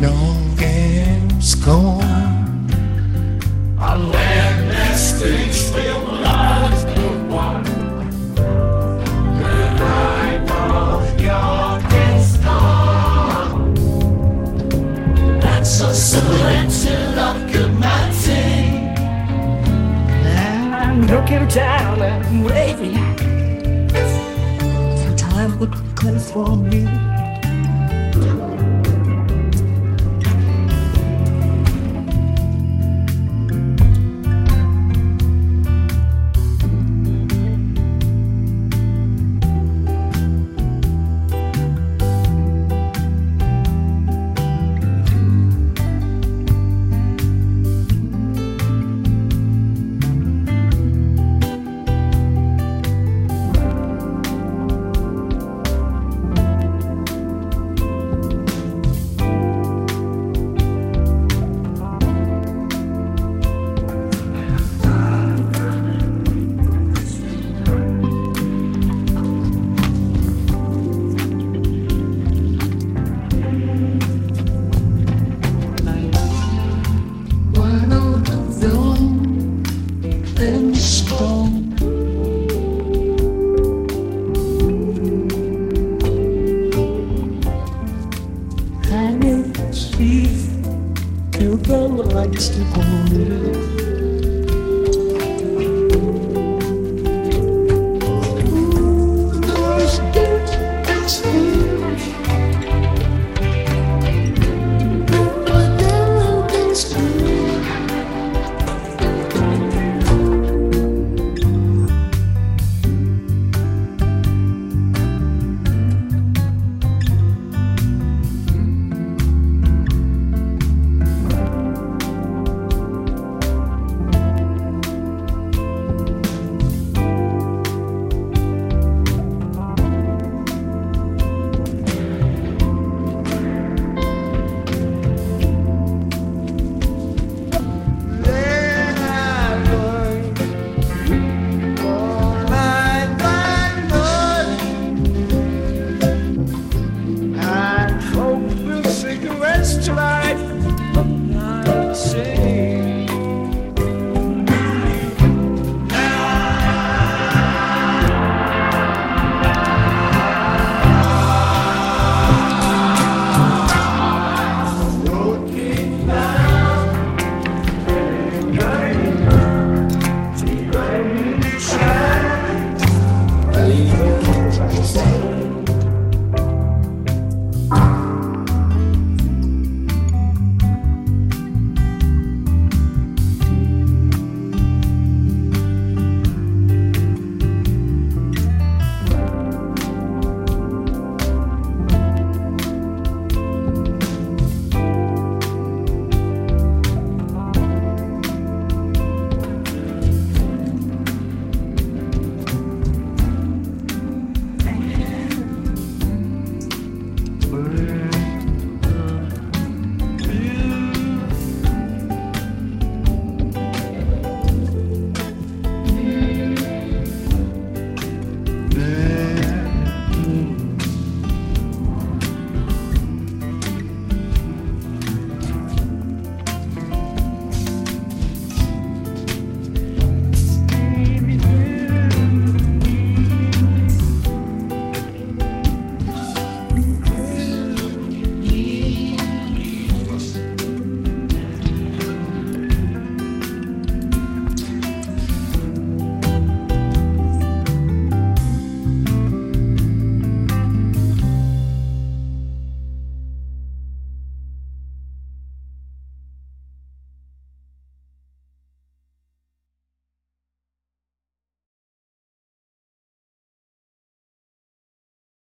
no games gone. I land mistakes filled lies with one. When I fall, your head's gone. That's a silhouette of good mountain. And I'm looking down and waving. Time would come for me. like a steeple. life.